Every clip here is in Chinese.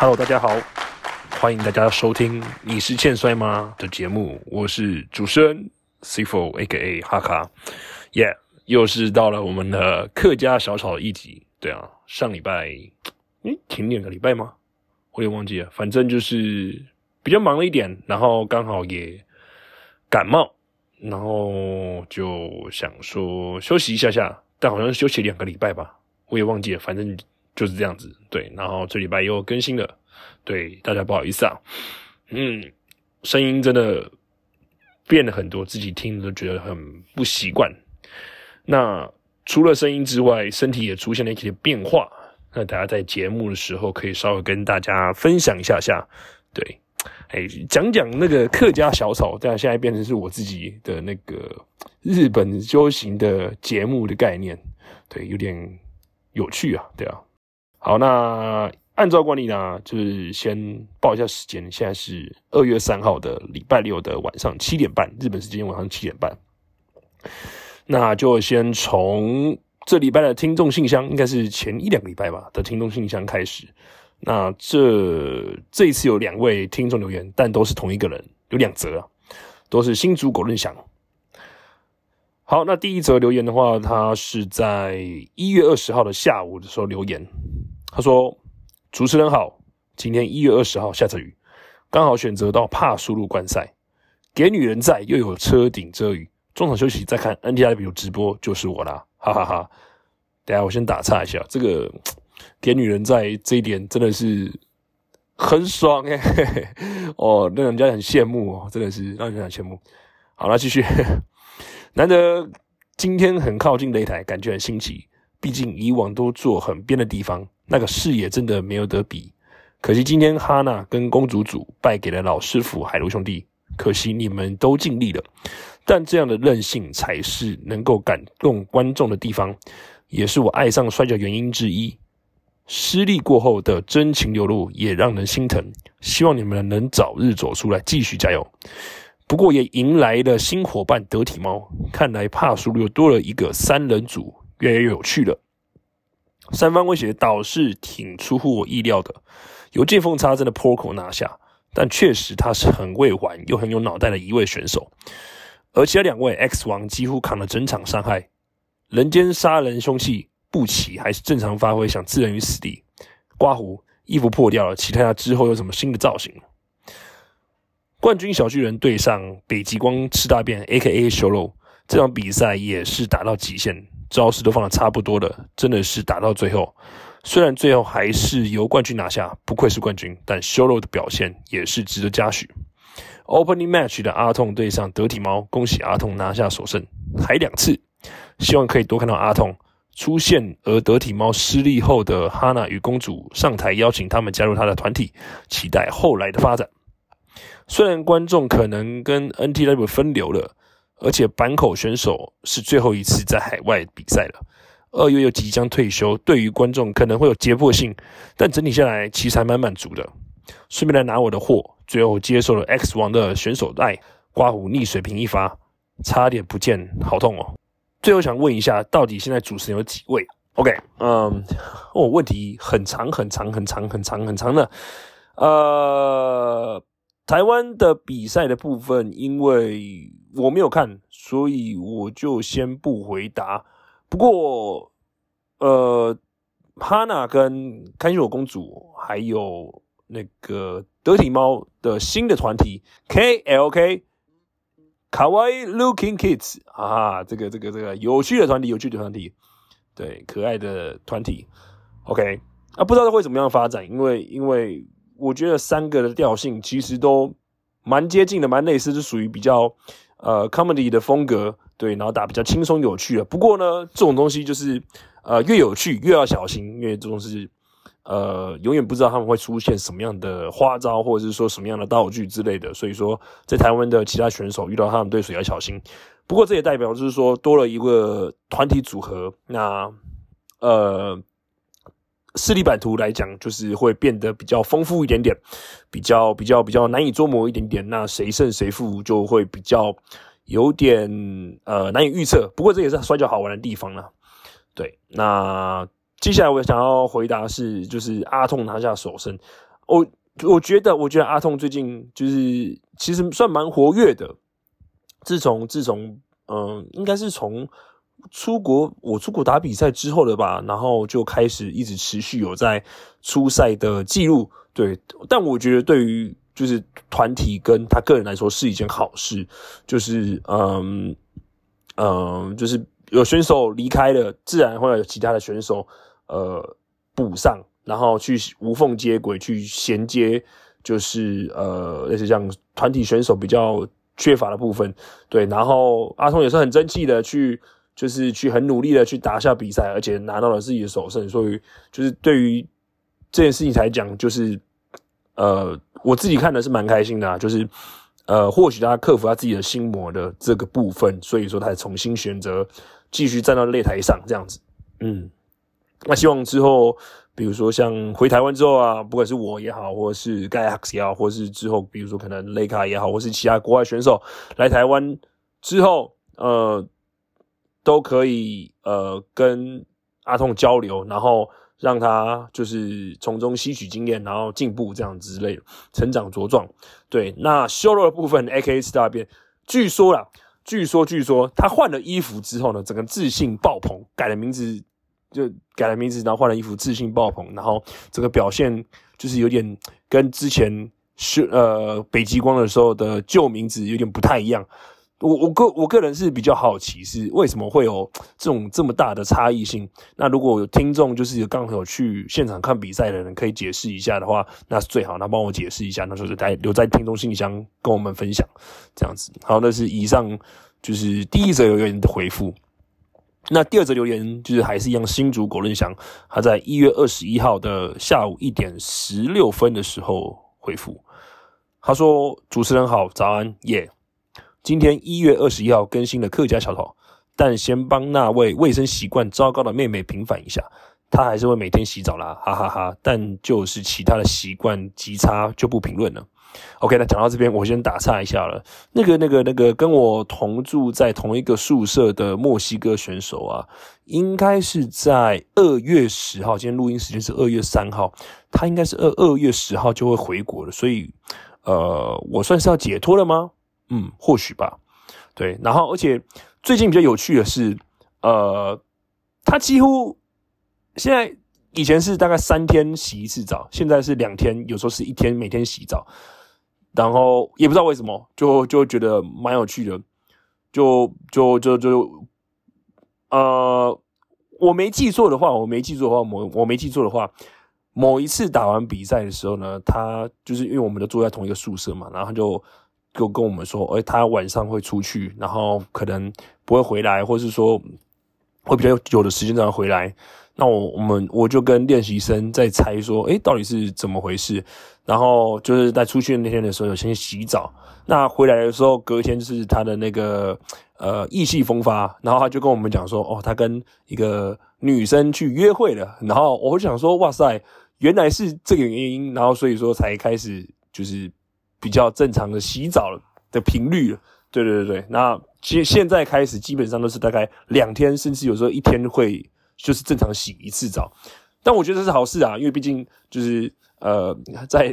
Hello，大家好，欢迎大家收听《你是欠摔吗》的节目，我是主持人 CFO AKA 哈卡，Yeah，又是到了我们的客家小炒一集。对啊，上礼拜诶停两个礼拜吗？我也忘记了，反正就是比较忙了一点，然后刚好也感冒，然后就想说休息一下下，但好像休息两个礼拜吧，我也忘记了，反正。就是这样子，对，然后这礼拜又更新了，对大家不好意思啊，嗯，声音真的变了很多，自己听都觉得很不习惯。那除了声音之外，身体也出现了一些变化，那大家在节目的时候可以稍微跟大家分享一下下，对，哎，讲讲那个客家小草，但现在变成是我自己的那个日本修行的节目的概念，对，有点有趣啊，对啊。好，那按照惯例呢，就是先报一下时间。现在是二月三号的礼拜六的晚上七点半，日本时间晚上七点半。那就先从这礼拜的听众信箱，应该是前一两个礼拜吧的听众信箱开始。那这这一次有两位听众留言，但都是同一个人，有两则，都是新竹狗论祥。好，那第一则留言的话，他是在一月二十号的下午的时候留言。他说：“主持人好，今天一月二十号下着雨，刚好选择到帕苏路观赛，给女人在又有车顶遮雨，中场休息再看 NTW 直播就是我啦，哈哈哈！等下我先打岔一下，这个给女人在这一点真的是很爽哎，哦，让人家很羡慕哦，真的是让人家很羡慕。好了，继续，难得今天很靠近擂台，感觉很新奇，毕竟以往都坐很边的地方。”那个视野真的没有得比，可惜今天哈娜跟公主组败给了老师傅海陆兄弟，可惜你们都尽力了，但这样的任性才是能够感动观众的地方，也是我爱上摔跤原因之一。失利过后的真情流露也让人心疼，希望你们能早日走出来，继续加油。不过也迎来了新伙伴得体猫，看来帕苏又多了一个三人组，越来越有趣了。三方威胁倒是挺出乎我意料的，由见缝插针的破口拿下，但确实他是很会玩又很有脑袋的一位选手。而其他两位 X 王几乎扛了整场伤害，人间杀人凶器不齐还是正常发挥，想置人于死地。刮胡衣服破掉了，期待他之后有什么新的造型。冠军小巨人对上北极光吃大便 （A.K.A. 修肉），这场比赛也是打到极限。招式都放的差不多了，真的是打到最后，虽然最后还是由冠军拿下，不愧是冠军，但修肉的表现也是值得嘉许。Opening match 的阿痛对上得体猫，恭喜阿痛拿下首胜，还两次，希望可以多看到阿痛出现。而得体猫失利后的哈娜与公主上台邀请他们加入他的团体，期待后来的发展。虽然观众可能跟 NTW 分流了。而且板口选手是最后一次在海外比赛了，二月又即将退休，对于观众可能会有胁迫性，但整体下来其实还蛮满足的。顺便来拿我的货，最后接受了 X 王的选手带刮胡逆水平一发，差点不见，好痛哦！最后想问一下，到底现在主持人有几位？OK，嗯，哦，问题很长很长很长很长很长的，呃。台湾的比赛的部分，因为我没有看，所以我就先不回答。不过，呃，哈娜跟看守公主，还有那个得体猫的新的团体 KLK 卡哇伊 Looking Kids 啊，这个这个这个有趣的团体，有趣的团体，对，可爱的团体。OK，啊，不知道会怎么样发展，因为因为。我觉得三个的调性其实都蛮接近的，蛮类似，是属于比较呃 comedy 的风格，对，然后打比较轻松有趣的。不过呢，这种东西就是呃越有趣越要小心，因为这种是呃永远不知道他们会出现什么样的花招，或者是说什么样的道具之类的。所以说，在台湾的其他选手遇到他们对手要小心。不过这也代表就是说多了一个团体组合，那呃。势力版图来讲，就是会变得比较丰富一点点，比较比较比较难以捉摸一点点。那谁胜谁负就会比较有点呃难以预测。不过这也是摔跤好玩的地方了。对，那接下来我想要回答是，就是阿痛拿下首胜。我我觉得，我觉得阿痛最近就是其实算蛮活跃的。自从自从嗯，应该是从出国我出国打比赛之后的吧，然后就开始一直持续有在出赛的记录。对，但我觉得对于就是团体跟他个人来说是一件好事，就是嗯嗯，就是有选手离开了，自然会有其他的选手呃补上。然后去无缝接轨，去衔接，就是呃，类似像团体选手比较缺乏的部分，对。然后阿通也是很争气的去，就是去很努力的去打下比赛，而且拿到了自己的首胜。所以就是对于这件事情来讲，就是呃，我自己看的是蛮开心的。就是呃，或许他克服他自己的心魔的这个部分，所以说他重新选择继续站到擂台上这样子。嗯，那希望之后。比如说像回台湾之后啊，不管是我也好，或者是盖亚克斯也好，或者是之后，比如说可能雷卡也好，或是其他国外选手来台湾之后，呃，都可以呃跟阿痛交流，然后让他就是从中吸取经验，然后进步这样之类的，成长茁壮。对，那修罗的部分，A K 四大变，据说啦，据说据说他换了衣服之后呢，整个自信爆棚，改了名字。就改了名字，然后换了衣服，自信爆棚，然后这个表现就是有点跟之前是呃北极光的时候的旧名字有点不太一样。我我个我个人是比较好奇，是为什么会有这种这么大的差异性？那如果有听众就是刚好有去现场看比赛的人，可以解释一下的话，那是最好。那帮我解释一下，那就是在留在听众信箱跟我们分享这样子。好，那是以上就是第一则留言的回复。那第二则留言就是还是一样，新竹狗论祥，他在一月二十一号的下午一点十六分的时候回复，他说：“主持人好，早安耶！今天一月二十一号更新了客家小草，但先帮那位卫生习惯糟糕的妹妹平反一下，她还是会每天洗澡啦，哈哈哈！但就是其他的习惯极差，就不评论了。” OK，那讲到这边，我先打岔一下了。那个、那个、那个，跟我同住在同一个宿舍的墨西哥选手啊，应该是在二月十号，今天录音时间是二月三号，他应该是二二月十号就会回国了。所以，呃，我算是要解脱了吗？嗯，或许吧。对，然后而且最近比较有趣的是，呃，他几乎现在以前是大概三天洗一次澡，现在是两天，有时候是一天，每天洗澡。然后也不知道为什么，就就觉得蛮有趣的，就就就就，呃，我没记错的话，我没记错的话，某我没记错的话，某一次打完比赛的时候呢，他就是因为我们都住在同一个宿舍嘛，然后他就就跟我们说，哎，他晚上会出去，然后可能不会回来，或是说会比较久的时间才回来。那我我们我就跟练习生在猜说，哎，到底是怎么回事？然后就是在出去那天的时候，有先洗澡。那回来的时候，隔天就是他的那个呃意气风发，然后他就跟我们讲说，哦，他跟一个女生去约会了。然后我就想说，哇塞，原来是这个原因。然后所以说才开始就是比较正常的洗澡的频率了。对对对对，那其实现在开始基本上都是大概两天，甚至有时候一天会。就是正常洗一次澡，但我觉得这是好事啊，因为毕竟就是呃，在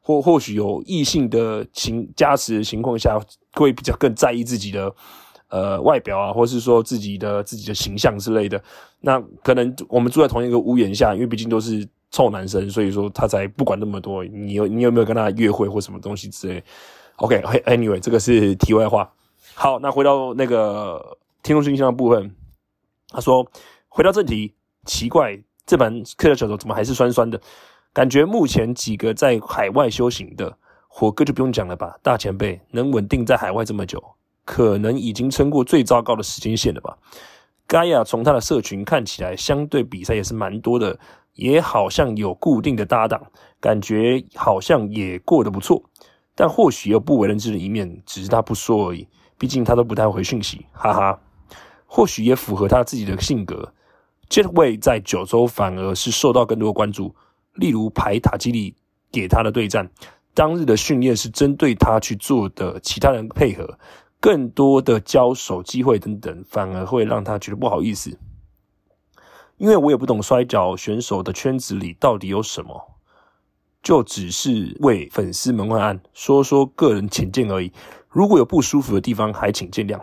或或许有异性的情加持的情况下，会比较更在意自己的呃外表啊，或是说自己的自己的形象之类的。那可能我们住在同一个屋檐下，因为毕竟都是臭男生，所以说他才不管那么多。你有你有没有跟他约会或什么东西之类？OK，Anyway，这个是题外话。好，那回到那个听众信箱的部分，他说。回到正题，奇怪，这版客家小说怎么还是酸酸的？感觉目前几个在海外修行的火哥就不用讲了吧？大前辈能稳定在海外这么久，可能已经撑过最糟糕的时间线了吧？盖亚从他的社群看起来，相对比赛也是蛮多的，也好像有固定的搭档，感觉好像也过得不错。但或许有不为人知的一面，只是他不说而已。毕竟他都不太回讯息，哈哈。或许也符合他自己的性格。Jetway 在九州反而是受到更多关注，例如排塔基里给他的对战，当日的训练是针对他去做的，其他人配合，更多的交手机会等等，反而会让他觉得不好意思。因为我也不懂摔跤选手的圈子里到底有什么，就只是为粉丝门外案，说说个人浅见而已。如果有不舒服的地方，还请见谅。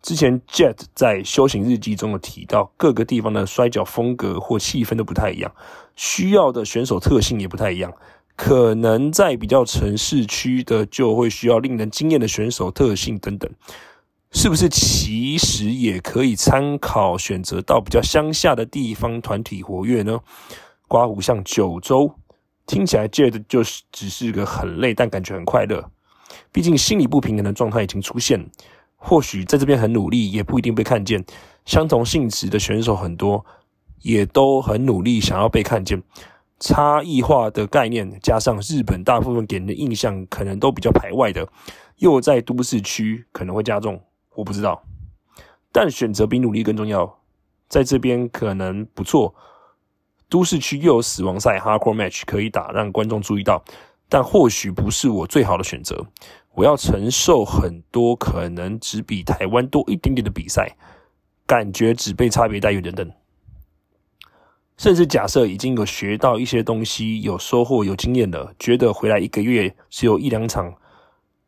之前 Jet 在修行日记中有提到，各个地方的摔跤风格或气氛都不太一样，需要的选手特性也不太一样。可能在比较城市区的，就会需要令人惊艳的选手特性等等。是不是其实也可以参考选择到比较乡下的地方团体活跃呢？刮胡像九州，听起来 Jet 就是只是个很累，但感觉很快乐。毕竟心理不平衡的状态已经出现。或许在这边很努力，也不一定被看见。相同性质的选手很多，也都很努力想要被看见。差异化的概念加上日本大部分给人的印象，可能都比较排外的，又在都市区可能会加重。我不知道，但选择比努力更重要。在这边可能不错，都市区又有死亡赛 （Hardcore Match） 可以打，让观众注意到。但或许不是我最好的选择。我要承受很多可能只比台湾多一点点的比赛，感觉只被差别待遇等等。甚至假设已经有学到一些东西，有收获、有经验了，觉得回来一个月只有一两场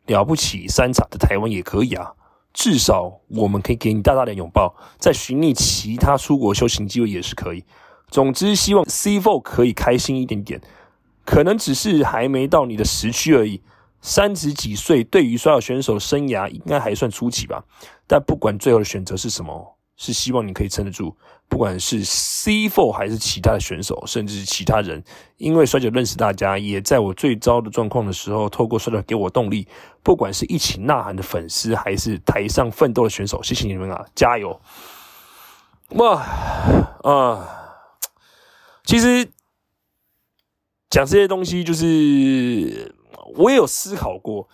了不起，三场的台湾也可以啊。至少我们可以给你大大的拥抱，再寻觅其他出国修行机会也是可以。总之，希望 C Four 可以开心一点点。可能只是还没到你的时区而已。三十几岁对于摔跤选手生涯应该还算初期吧。但不管最后的选择是什么，是希望你可以撑得住。不管是 C Four 还是其他的选手，甚至是其他人，因为摔跤认识大家，也在我最糟的状况的时候，透过摔跤给我动力。不管是一起呐喊的粉丝，还是台上奋斗的选手，谢谢你们啊，加油！哇啊，其实。讲这些东西，就是我也有思考过，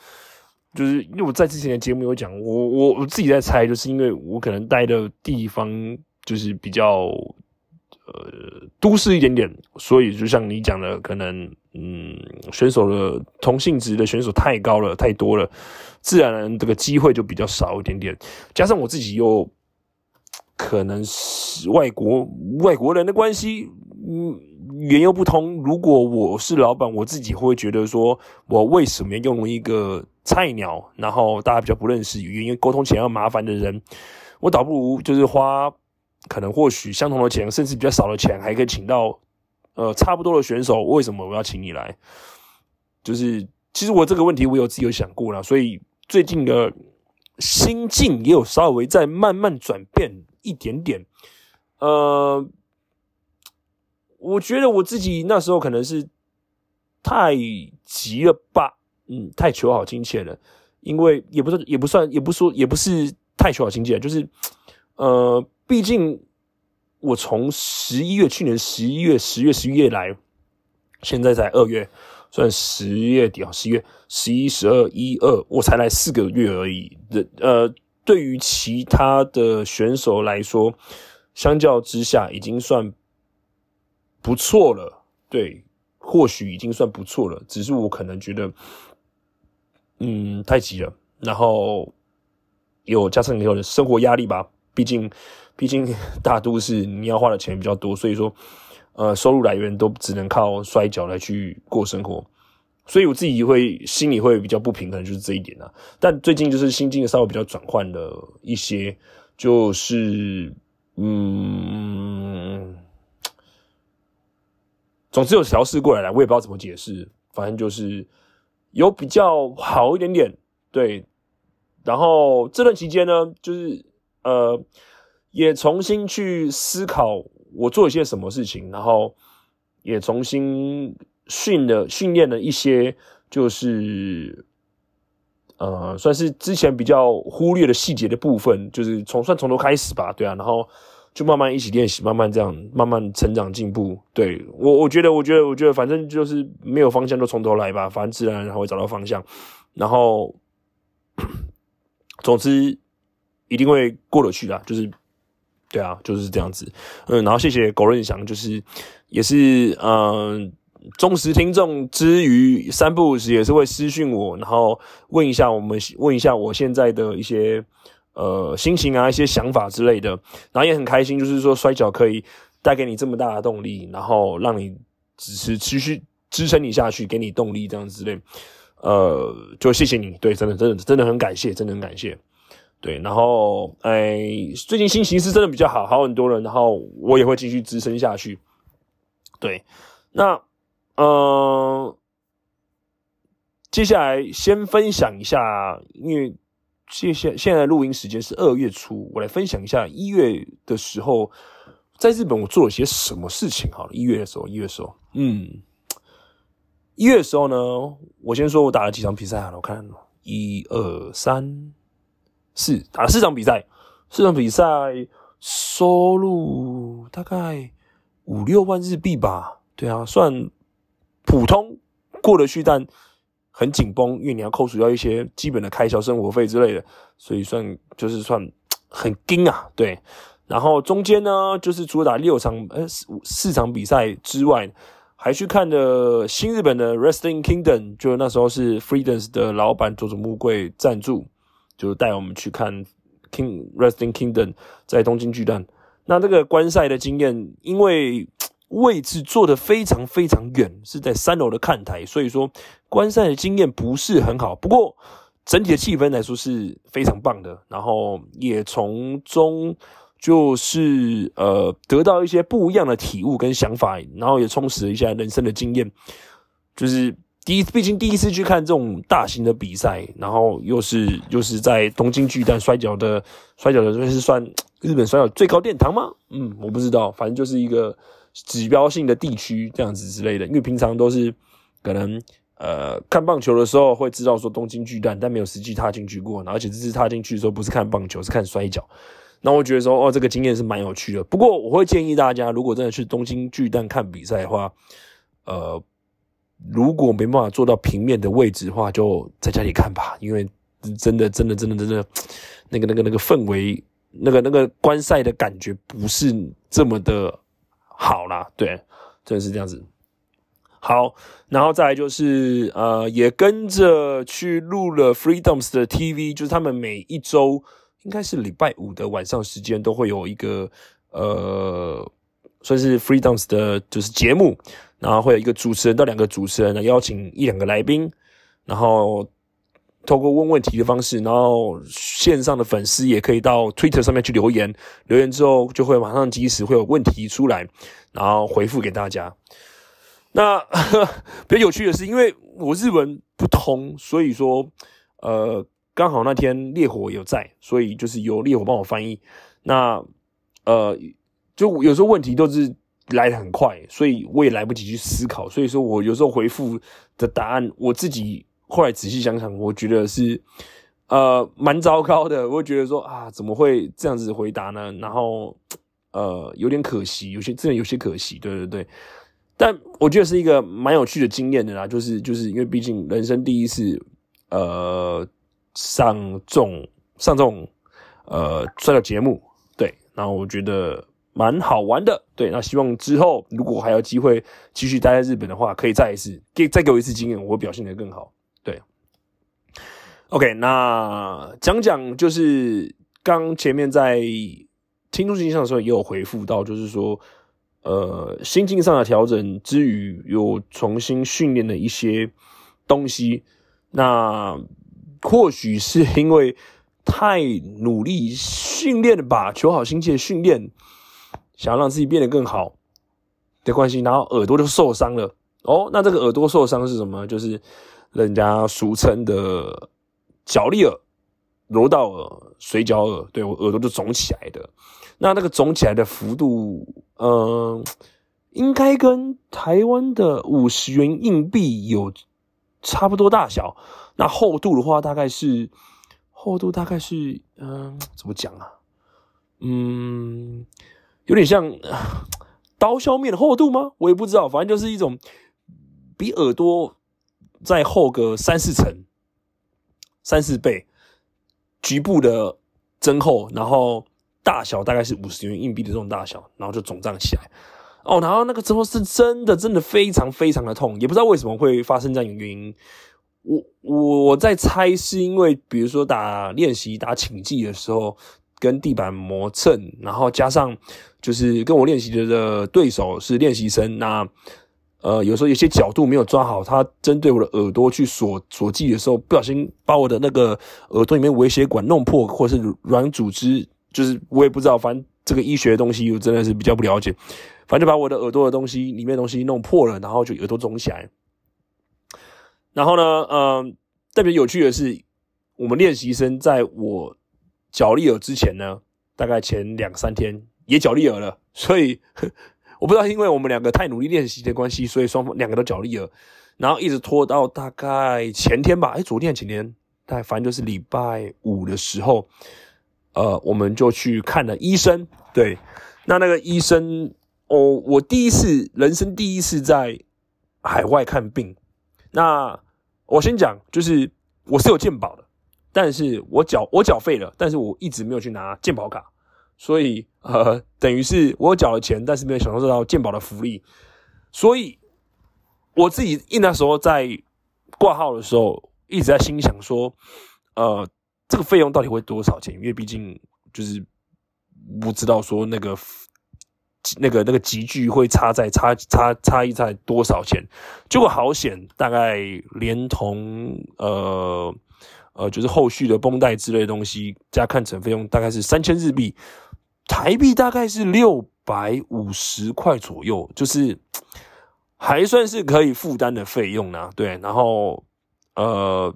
就是因为我在之前的节目有讲，我我我自己在猜，就是因为我可能待的地方就是比较呃都市一点点，所以就像你讲的，可能嗯选手的同性质的选手太高了，太多了，自然这个机会就比较少一点点，加上我自己又可能是外国外国人的关系，嗯。语言又不通，如果我是老板，我自己会觉得说，我为什么用一个菜鸟，然后大家比较不认识语言，沟通起来要麻烦的人，我倒不如就是花可能或许相同的钱，甚至比较少的钱，还可以请到呃差不多的选手。为什么我要请你来？就是其实我这个问题我有自己有想过了，所以最近的心境也有稍微在慢慢转变一点点，呃。我觉得我自己那时候可能是太急了吧，嗯，太求好心切了。因为也不是，也不算，也不说，也不是太求好心切，就是，呃，毕竟我从十一月，去年十一月、十月、十一月来，现在才二月，算十月底啊，十月、十一、十二、一二，我才来四个月而已。的呃，对于其他的选手来说，相较之下，已经算。不错了，对，或许已经算不错了。只是我可能觉得，嗯，太急了。然后有加上以后的生活压力吧。毕竟，毕竟大都市你要花的钱比较多，所以说，呃，收入来源都只能靠摔跤来去过生活。所以我自己会心里会比较不平衡，就是这一点啊。但最近就是心境稍微比较转换了一些，就是嗯。总之有调试过来了，我也不知道怎么解释，反正就是有比较好一点点，对。然后这段期间呢，就是呃，也重新去思考我做一些什么事情，然后也重新训了训练了一些，就是呃，算是之前比较忽略的细节的部分，就是从算从头开始吧，对啊，然后。就慢慢一起练习，慢慢这样，慢慢成长进步。对我，我觉得，我觉得，我觉得，反正就是没有方向，就从头来吧。反正自然然后会找到方向，然后，总之一定会过得去的。就是，对啊，就是这样子。嗯，然后谢谢狗润祥，就是也是嗯忠实听众之余，三不五时也是会私讯我，然后问一下我们，问一下我现在的一些。呃，心情啊，一些想法之类的，然后也很开心，就是说摔跤可以带给你这么大的动力，然后让你只是持续支撑你下去，给你动力这样之类。呃，就谢谢你，对，真的真的真的很感谢，真的很感谢。对，然后哎，最近心情是真的比较好，好很多了。然后我也会继续支撑下去。对，那呃，接下来先分享一下，因为现现现在录音时间是二月初，我来分享一下一月的时候在日本我做了些什么事情。好了，一月的时候，一月的时候，嗯，一月的时候呢，我先说我打了几场比赛好了，我看一二三。是打了四场比赛，四场比赛收入大概五六万日币吧。对啊，算普通过得去，但很紧绷，因为你要扣除掉一些基本的开销、生活费之类的，所以算就是算很紧啊。对，然后中间呢，就是除了打六场呃四四场比赛之外，还去看了新日本的 Wrestling Kingdom，就那时候是 Freedoms 的老板佐佐木贵赞助。就带我们去看 King Wrestling Kingdom 在东京巨蛋。那这个观赛的经验，因为位置坐的非常非常远，是在三楼的看台，所以说观赛的经验不是很好。不过整体的气氛来说是非常棒的，然后也从中就是呃得到一些不一样的体悟跟想法，然后也充实了一下人生的经验，就是。第一，毕竟第一次去看这种大型的比赛，然后又是又是在东京巨蛋摔跤的摔跤的，这是算日本摔跤最高殿堂吗？嗯，我不知道，反正就是一个指标性的地区这样子之类的。因为平常都是可能呃看棒球的时候会知道说东京巨蛋，但没有实际踏进去过，而且这次踏进去的时候不是看棒球，是看摔跤。那我觉得说哦，这个经验是蛮有趣的。不过我会建议大家，如果真的去东京巨蛋看比赛的话，呃。如果没办法做到平面的位置的话，就在家里看吧。因为真的、真的、真的、真的，那个、那个、那个氛围，那个、那个观赛的感觉不是这么的好啦。对，真的是这样子。好，然后再来就是呃，也跟着去录了 Freedoms 的 TV，就是他们每一周应该是礼拜五的晚上时间都会有一个呃，算是 Freedoms 的就是节目。然后会有一个主持人到两个主持人邀请一两个来宾，然后透过问问题的方式，然后线上的粉丝也可以到 Twitter 上面去留言，留言之后就会马上及时会有问题出来，然后回复给大家。那 比较有趣的是，因为我日文不通，所以说呃刚好那天烈火有在，所以就是由烈火帮我翻译。那呃就有时候问题都是。来的很快，所以我也来不及去思考。所以说我有时候回复的答案，我自己后来仔细想想，我觉得是呃蛮糟糕的。我觉得说啊，怎么会这样子回答呢？然后呃有点可惜，有些真的有些可惜。对对对，但我觉得是一个蛮有趣的经验的啦。就是就是因为毕竟人生第一次呃上这种上这种呃摔跤节目，对，然后我觉得。蛮好玩的，对，那希望之后如果还有机会继续待在日本的话，可以再一次给再给我一次经验，我表现的更好。对，OK，那讲讲就是刚前面在听众信箱的时候也有回复到，就是说，呃，心境上的调整之余，有重新训练的一些东西，那或许是因为太努力训练了吧，求好心切训练。想要让自己变得更好的关系，然后耳朵就受伤了哦。那这个耳朵受伤是什么？就是人家俗称的角力耳、柔道耳、水饺耳。对我耳朵就肿起来的。那那个肿起来的幅度，嗯，应该跟台湾的五十元硬币有差不多大小。那厚度的话，大概是厚度大概是，嗯，怎么讲啊？嗯。有点像刀削面的厚度吗？我也不知道，反正就是一种比耳朵再厚个三四层、三四倍，局部的增厚，然后大小大概是五十元硬币的这种大小，然后就肿胀起来。哦，然后那个之后是真的，真的非常非常的痛，也不知道为什么会发生这样的原因。我我在猜，是因为比如说打练习打请技的时候。跟地板磨蹭，然后加上就是跟我练习的的对手是练习生，那呃，有时候有些角度没有抓好，他针对我的耳朵去锁锁技的时候，不小心把我的那个耳朵里面微血管弄破，或者是软组织，就是我也不知道，反正这个医学的东西我真的是比较不了解，反正就把我的耳朵的东西里面的东西弄破了，然后就耳朵肿起来。然后呢，嗯，特别有趣的是，我们练习生在我脚力耳之前呢，大概前两三天也脚力耳了，所以。我不知道，因为我们两个太努力练习的关系，所以双方两个都脚力尔，然后一直拖到大概前天吧，哎，昨天前天，大概反正就是礼拜五的时候，呃，我们就去看了医生。对，那那个医生，哦，我第一次人生第一次在海外看病。那我先讲，就是我是有健保的，但是我缴我缴费了，但是我一直没有去拿健保卡。所以，呃，等于是我缴了钱，但是没有享受到健保的福利。所以，我自己一那时候在挂号的时候，一直在心想说，呃，这个费用到底会多少钱？因为毕竟就是不知道说那个那个那个集聚会差在差差差异在多少钱。结果好险，大概连同呃呃，就是后续的绷带之类的东西加看诊费用，大概是三千日币。台币大概是六百五十块左右，就是还算是可以负担的费用呢。对，然后呃，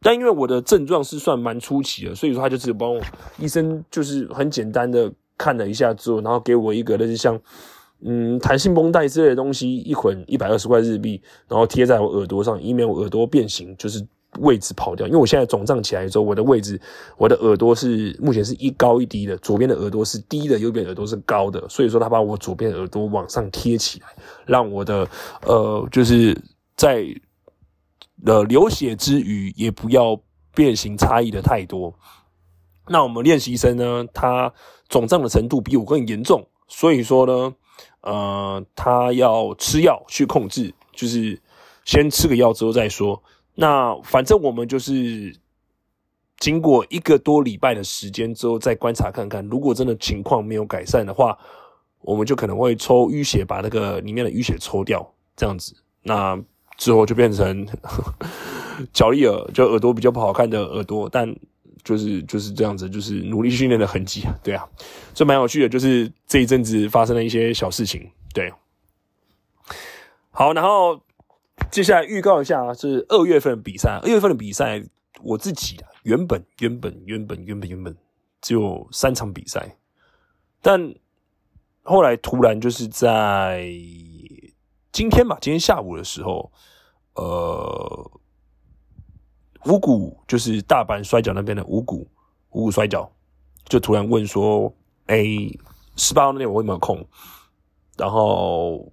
但因为我的症状是算蛮初期的，所以说他就只帮我医生就是很简单的看了一下之后，然后给我一个类似像嗯弹性绷带之类的东西，一捆一百二十块日币，然后贴在我耳朵上，以免我耳朵变形，就是。位置跑掉，因为我现在肿胀起来之后，我的位置，我的耳朵是目前是一高一低的，左边的耳朵是低的，右边耳朵是高的，所以说他把我左边耳朵往上贴起来，让我的呃，就是在呃流血之余也不要变形差异的太多。那我们练习生呢，他肿胀的程度比我更严重，所以说呢，呃，他要吃药去控制，就是先吃个药之后再说。那反正我们就是经过一个多礼拜的时间之后，再观察看看，如果真的情况没有改善的话，我们就可能会抽淤血，把那个里面的淤血抽掉，这样子。那之后就变成 脚立耳，就耳朵比较不好看的耳朵，但就是就是这样子，就是努力训练的痕迹啊。对啊，这蛮有趣的，就是这一阵子发生的一些小事情。对，好，然后。接下来预告一下，是二月份的比赛。二月份的比赛，我自己啊，原本原本原本原本原本只有三场比赛，但后来突然就是在今天吧，今天下午的时候，呃，五谷就是大阪摔跤那边的五谷五谷摔跤，就突然问说：“哎，十八号那天我有没有空？”然后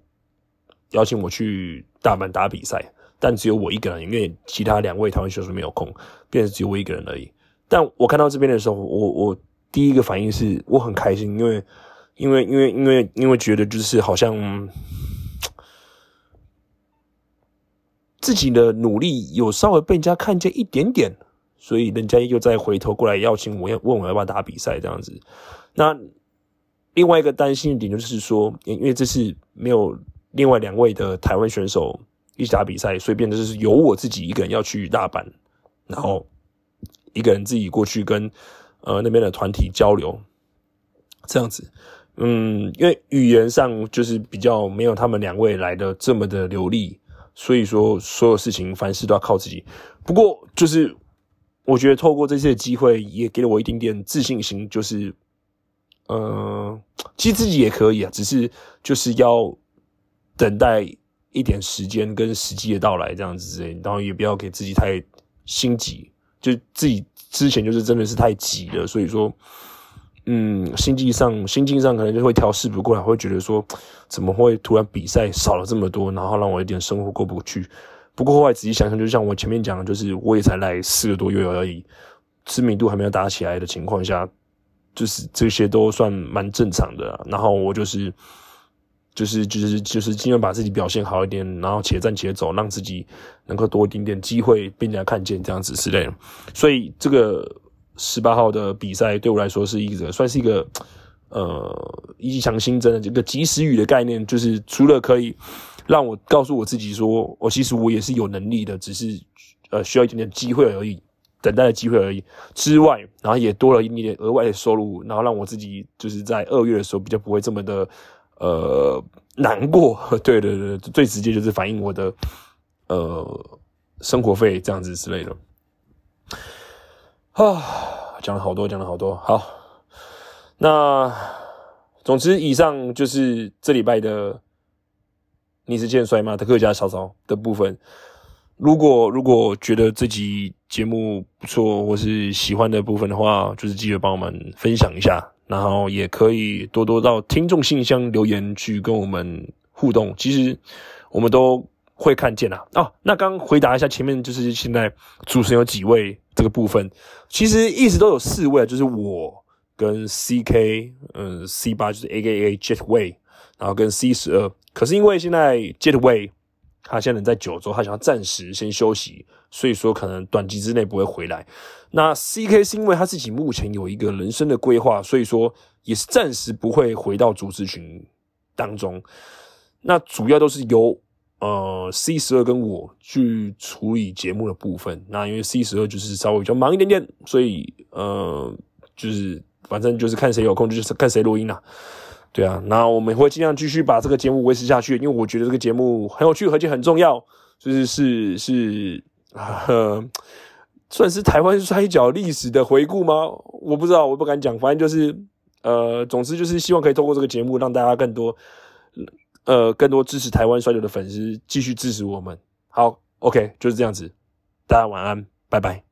邀请我去。大阪打比赛，但只有我一个人，因为其他两位台湾选手没有空，变成只有我一个人而已。但我看到这边的时候，我我第一个反应是我很开心，因为因为因为因为因为觉得就是好像自己的努力有稍微被人家看见一点点，所以人家又再回头过来邀请我，要问我要不要打比赛这样子。那另外一个担心的点就是说，因为这是没有。另外两位的台湾选手一起打比赛，所以变得就是由我自己一个人要去大阪，然后一个人自己过去跟呃那边的团体交流，这样子，嗯，因为语言上就是比较没有他们两位来的这么的流利，所以说所有事情凡事都要靠自己。不过就是我觉得透过这次的机会，也给了我一点点自信心，就是呃，其实自己也可以啊，只是就是要。等待一点时间跟时机的到来，这样子之类，然后也不要给自己太心急，就自己之前就是真的是太急了，所以说，嗯，心境上、心境上可能就会调试不过来，会觉得说怎么会突然比赛少了这么多，然后让我一点生活过不去。不过后来仔细想想，就像我前面讲的，就是我也才来四个多月而已，知名度还没有打起来的情况下，就是这些都算蛮正常的。然后我就是。就是就是就是尽量把自己表现好一点，然后且战且走，让自己能够多一点点机会被人家看见，这样子之类的。所以这个十八号的比赛对我来说是一个算是一个呃一强新增的这个及时雨的概念，就是除了可以让我告诉我自己说，我其实我也是有能力的，只是呃需要一点点机会而已，等待的机会而已。之外，然后也多了一点额外的收入，然后让我自己就是在二月的时候比较不会这么的呃难过。对对对，最直接就是反映我的呃生活费这样子之类的。啊，讲了好多，讲了好多，好，那总之以上就是这礼拜的。你是欠摔吗？的客家小草的部分，如果如果觉得这集节目不错，或是喜欢的部分的话，就是记得帮我们分享一下，然后也可以多多到听众信箱留言去跟我们互动。其实我们都会看见啊。哦，那刚回答一下前面就是现在主持人有几位这个部分，其实一直都有四位，就是我跟 C K，嗯，C 八就是 A K A Jetway，然后跟 C 十二。可是因为现在 Jetway 他现在人在九州，他想要暂时先休息，所以说可能短期之内不会回来。那 CK 是因为他自己目前有一个人生的规划，所以说也是暂时不会回到主持群当中。那主要都是由呃 C 十二跟我去处理节目的部分。那因为 C 十二就是稍微比较忙一点点，所以呃就是反正就是看谁有空就是看谁录音啦。对啊，那我们会尽量继续把这个节目维持下去，因为我觉得这个节目很有趣，而且很重要，就是是是，算是台湾摔跤历史的回顾吗？我不知道，我不敢讲，反正就是呃，总之就是希望可以透过这个节目，让大家更多呃更多支持台湾摔跤的粉丝继续支持我们。好，OK，就是这样子，大家晚安，拜拜。